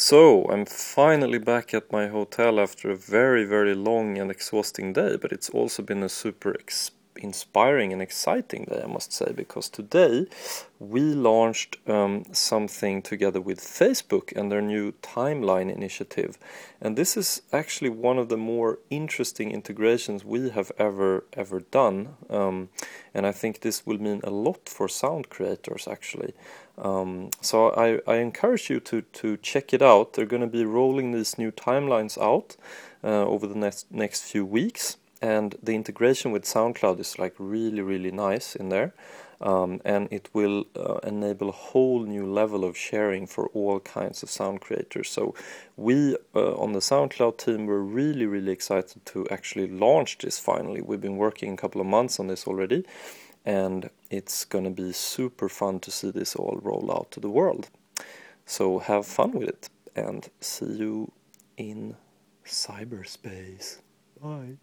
So, I'm finally back at my hotel after a very, very long and exhausting day, but it's also been a super ex- inspiring and exciting day, I must say, because today we launched um, something together with Facebook and their new timeline initiative. And this is actually one of the more interesting integrations we have ever, ever done. Um, and I think this will mean a lot for sound creators actually. Um, so I, I encourage you to, to check it out. They're going to be rolling these new timelines out uh, over the next next few weeks, and the integration with SoundCloud is like really really nice in there. Um, and it will uh, enable a whole new level of sharing for all kinds of sound creators. So we uh, on the SoundCloud team were really really excited to actually launch this finally. We've been working a couple of months on this already, and it's going to be super fun to see this all roll out to the world. So have fun with it and see you in cyberspace. Bye.